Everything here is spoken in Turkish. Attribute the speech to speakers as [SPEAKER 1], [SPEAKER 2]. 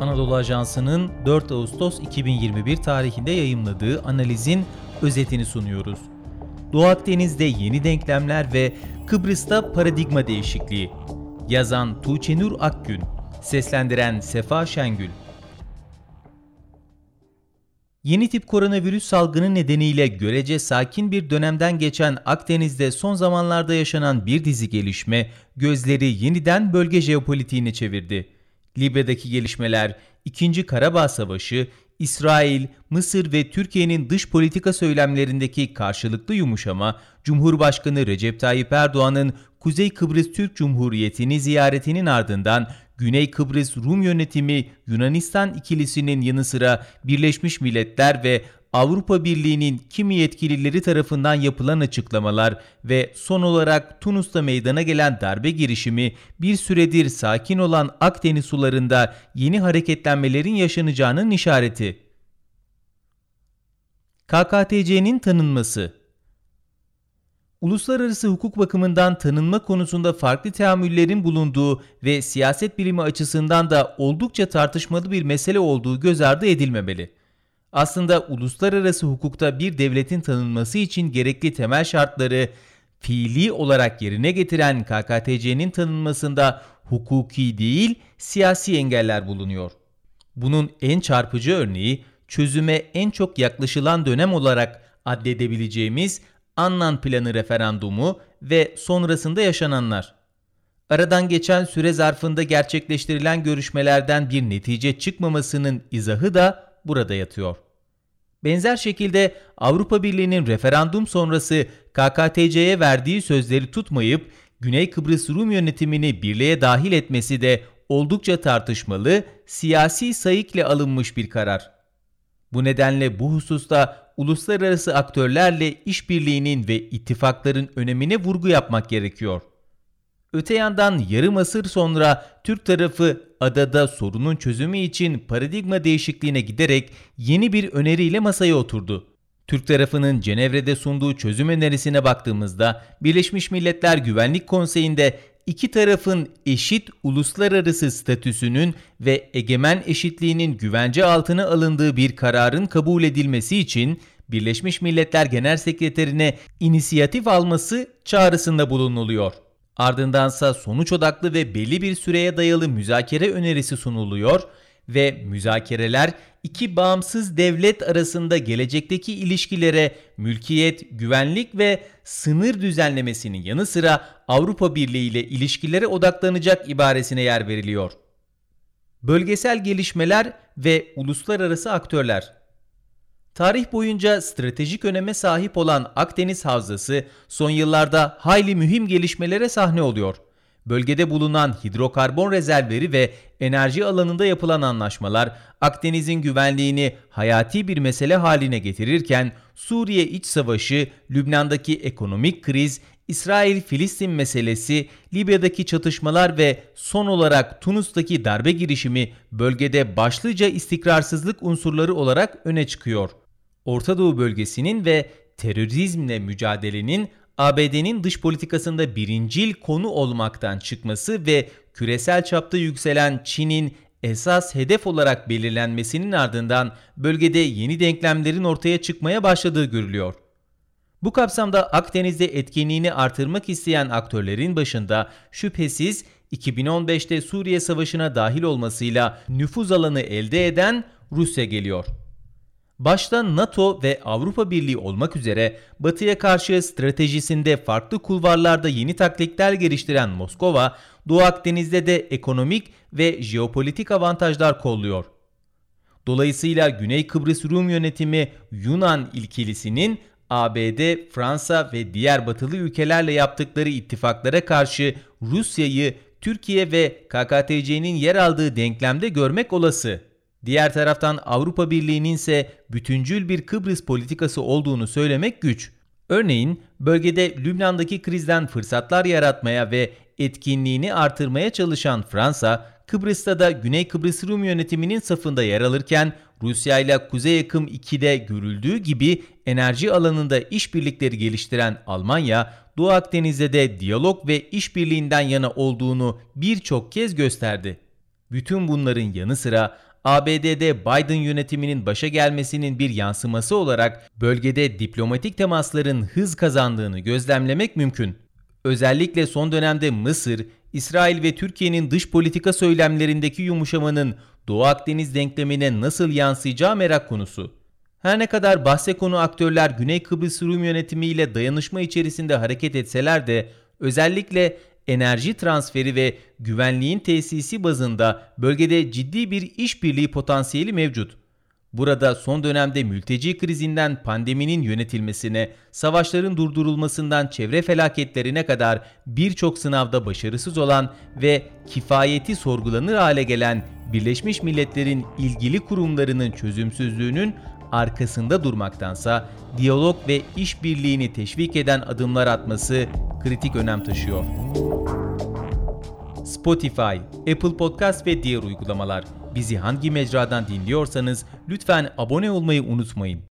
[SPEAKER 1] Anadolu Ajansı'nın 4 Ağustos 2021 tarihinde yayımladığı analizin özetini sunuyoruz. Doğu Akdeniz'de yeni denklemler ve Kıbrıs'ta paradigma değişikliği. Yazan Tuğçenur Akgün, seslendiren Sefa Şengül. Yeni tip koronavirüs salgını nedeniyle görece sakin bir dönemden geçen Akdeniz'de son zamanlarda yaşanan bir dizi gelişme gözleri yeniden bölge jeopolitiğine çevirdi. Libya'daki gelişmeler, 2. Karabağ Savaşı, İsrail, Mısır ve Türkiye'nin dış politika söylemlerindeki karşılıklı yumuşama, Cumhurbaşkanı Recep Tayyip Erdoğan'ın Kuzey Kıbrıs Türk Cumhuriyeti'ni ziyaretinin ardından Güney Kıbrıs Rum yönetimi Yunanistan ikilisinin yanı sıra Birleşmiş Milletler ve Avrupa Birliği'nin kimi yetkilileri tarafından yapılan açıklamalar ve son olarak Tunus'ta meydana gelen darbe girişimi bir süredir sakin olan Akdeniz sularında yeni hareketlenmelerin yaşanacağının işareti. KKTC'nin tanınması Uluslararası hukuk bakımından tanınma konusunda farklı teamüllerin bulunduğu ve siyaset bilimi açısından da oldukça tartışmalı bir mesele olduğu göz ardı edilmemeli. Aslında uluslararası hukukta bir devletin tanınması için gerekli temel şartları fiili olarak yerine getiren KKTC'nin tanınmasında hukuki değil siyasi engeller bulunuyor. Bunun en çarpıcı örneği çözüme en çok yaklaşılan dönem olarak addedebileceğimiz Annan Planı referandumu ve sonrasında yaşananlar. Aradan geçen süre zarfında gerçekleştirilen görüşmelerden bir netice çıkmamasının izahı da burada yatıyor. Benzer şekilde Avrupa Birliği'nin referandum sonrası KKTC'ye verdiği sözleri tutmayıp Güney Kıbrıs Rum yönetimini birliğe dahil etmesi de oldukça tartışmalı, siyasi sayıkla alınmış bir karar. Bu nedenle bu hususta uluslararası aktörlerle işbirliğinin ve ittifakların önemine vurgu yapmak gerekiyor. Öte yandan yarım asır sonra Türk tarafı adada sorunun çözümü için paradigma değişikliğine giderek yeni bir öneriyle masaya oturdu. Türk tarafının Cenevre'de sunduğu çözüm önerisine baktığımızda Birleşmiş Milletler Güvenlik Konseyi'nde iki tarafın eşit uluslararası statüsünün ve egemen eşitliğinin güvence altına alındığı bir kararın kabul edilmesi için Birleşmiş Milletler Genel Sekreterine inisiyatif alması çağrısında bulunuluyor. Ardındansa sonuç odaklı ve belli bir süreye dayalı müzakere önerisi sunuluyor ve müzakereler iki bağımsız devlet arasında gelecekteki ilişkilere mülkiyet, güvenlik ve sınır düzenlemesinin yanı sıra Avrupa Birliği ile ilişkilere odaklanacak ibaresine yer veriliyor. Bölgesel gelişmeler ve uluslararası aktörler Tarih boyunca stratejik öneme sahip olan Akdeniz Havzası son yıllarda hayli mühim gelişmelere sahne oluyor. Bölgede bulunan hidrokarbon rezervleri ve enerji alanında yapılan anlaşmalar Akdeniz'in güvenliğini hayati bir mesele haline getirirken Suriye iç savaşı, Lübnan'daki ekonomik kriz, İsrail-Filistin meselesi, Libya'daki çatışmalar ve son olarak Tunus'taki darbe girişimi bölgede başlıca istikrarsızlık unsurları olarak öne çıkıyor. Orta Doğu bölgesinin ve terörizmle mücadelenin ABD'nin dış politikasında birincil konu olmaktan çıkması ve küresel çapta yükselen Çin'in esas hedef olarak belirlenmesinin ardından bölgede yeni denklemlerin ortaya çıkmaya başladığı görülüyor. Bu kapsamda Akdeniz'de etkinliğini artırmak isteyen aktörlerin başında şüphesiz 2015'te Suriye Savaşı'na dahil olmasıyla nüfuz alanı elde eden Rusya geliyor. Başta NATO ve Avrupa Birliği olmak üzere Batı'ya karşı stratejisinde farklı kulvarlarda yeni taktikler geliştiren Moskova, Doğu Akdeniz'de de ekonomik ve jeopolitik avantajlar kolluyor. Dolayısıyla Güney Kıbrıs Rum yönetimi Yunan ilkilisinin ABD, Fransa ve diğer batılı ülkelerle yaptıkları ittifaklara karşı Rusya'yı Türkiye ve KKTC'nin yer aldığı denklemde görmek olası. Diğer taraftan Avrupa Birliği'nin ise bütüncül bir Kıbrıs politikası olduğunu söylemek güç. Örneğin bölgede Lübnan'daki krizden fırsatlar yaratmaya ve etkinliğini artırmaya çalışan Fransa, Kıbrıs'ta da Güney Kıbrıs Rum yönetiminin safında yer alırken Rusya ile Kuzey Akım 2'de görüldüğü gibi enerji alanında işbirlikleri geliştiren Almanya, Doğu Akdeniz'de de diyalog ve işbirliğinden yana olduğunu birçok kez gösterdi. Bütün bunların yanı sıra ABD'de Biden yönetiminin başa gelmesinin bir yansıması olarak bölgede diplomatik temasların hız kazandığını gözlemlemek mümkün. Özellikle son dönemde Mısır, İsrail ve Türkiye'nin dış politika söylemlerindeki yumuşamanın Doğu Akdeniz denklemine nasıl yansıyacağı merak konusu. Her ne kadar bahse konu aktörler Güney Kıbrıs Rum yönetimiyle dayanışma içerisinde hareket etseler de özellikle enerji transferi ve güvenliğin tesisi bazında bölgede ciddi bir işbirliği potansiyeli mevcut. Burada son dönemde mülteci krizinden pandeminin yönetilmesine, savaşların durdurulmasından çevre felaketlerine kadar birçok sınavda başarısız olan ve kifayeti sorgulanır hale gelen Birleşmiş Milletler'in ilgili kurumlarının çözümsüzlüğünün arkasında durmaktansa diyalog ve işbirliğini teşvik eden adımlar atması kritik önem taşıyor. Spotify, Apple Podcast ve diğer uygulamalar. Bizi hangi mecradan dinliyorsanız lütfen abone olmayı unutmayın.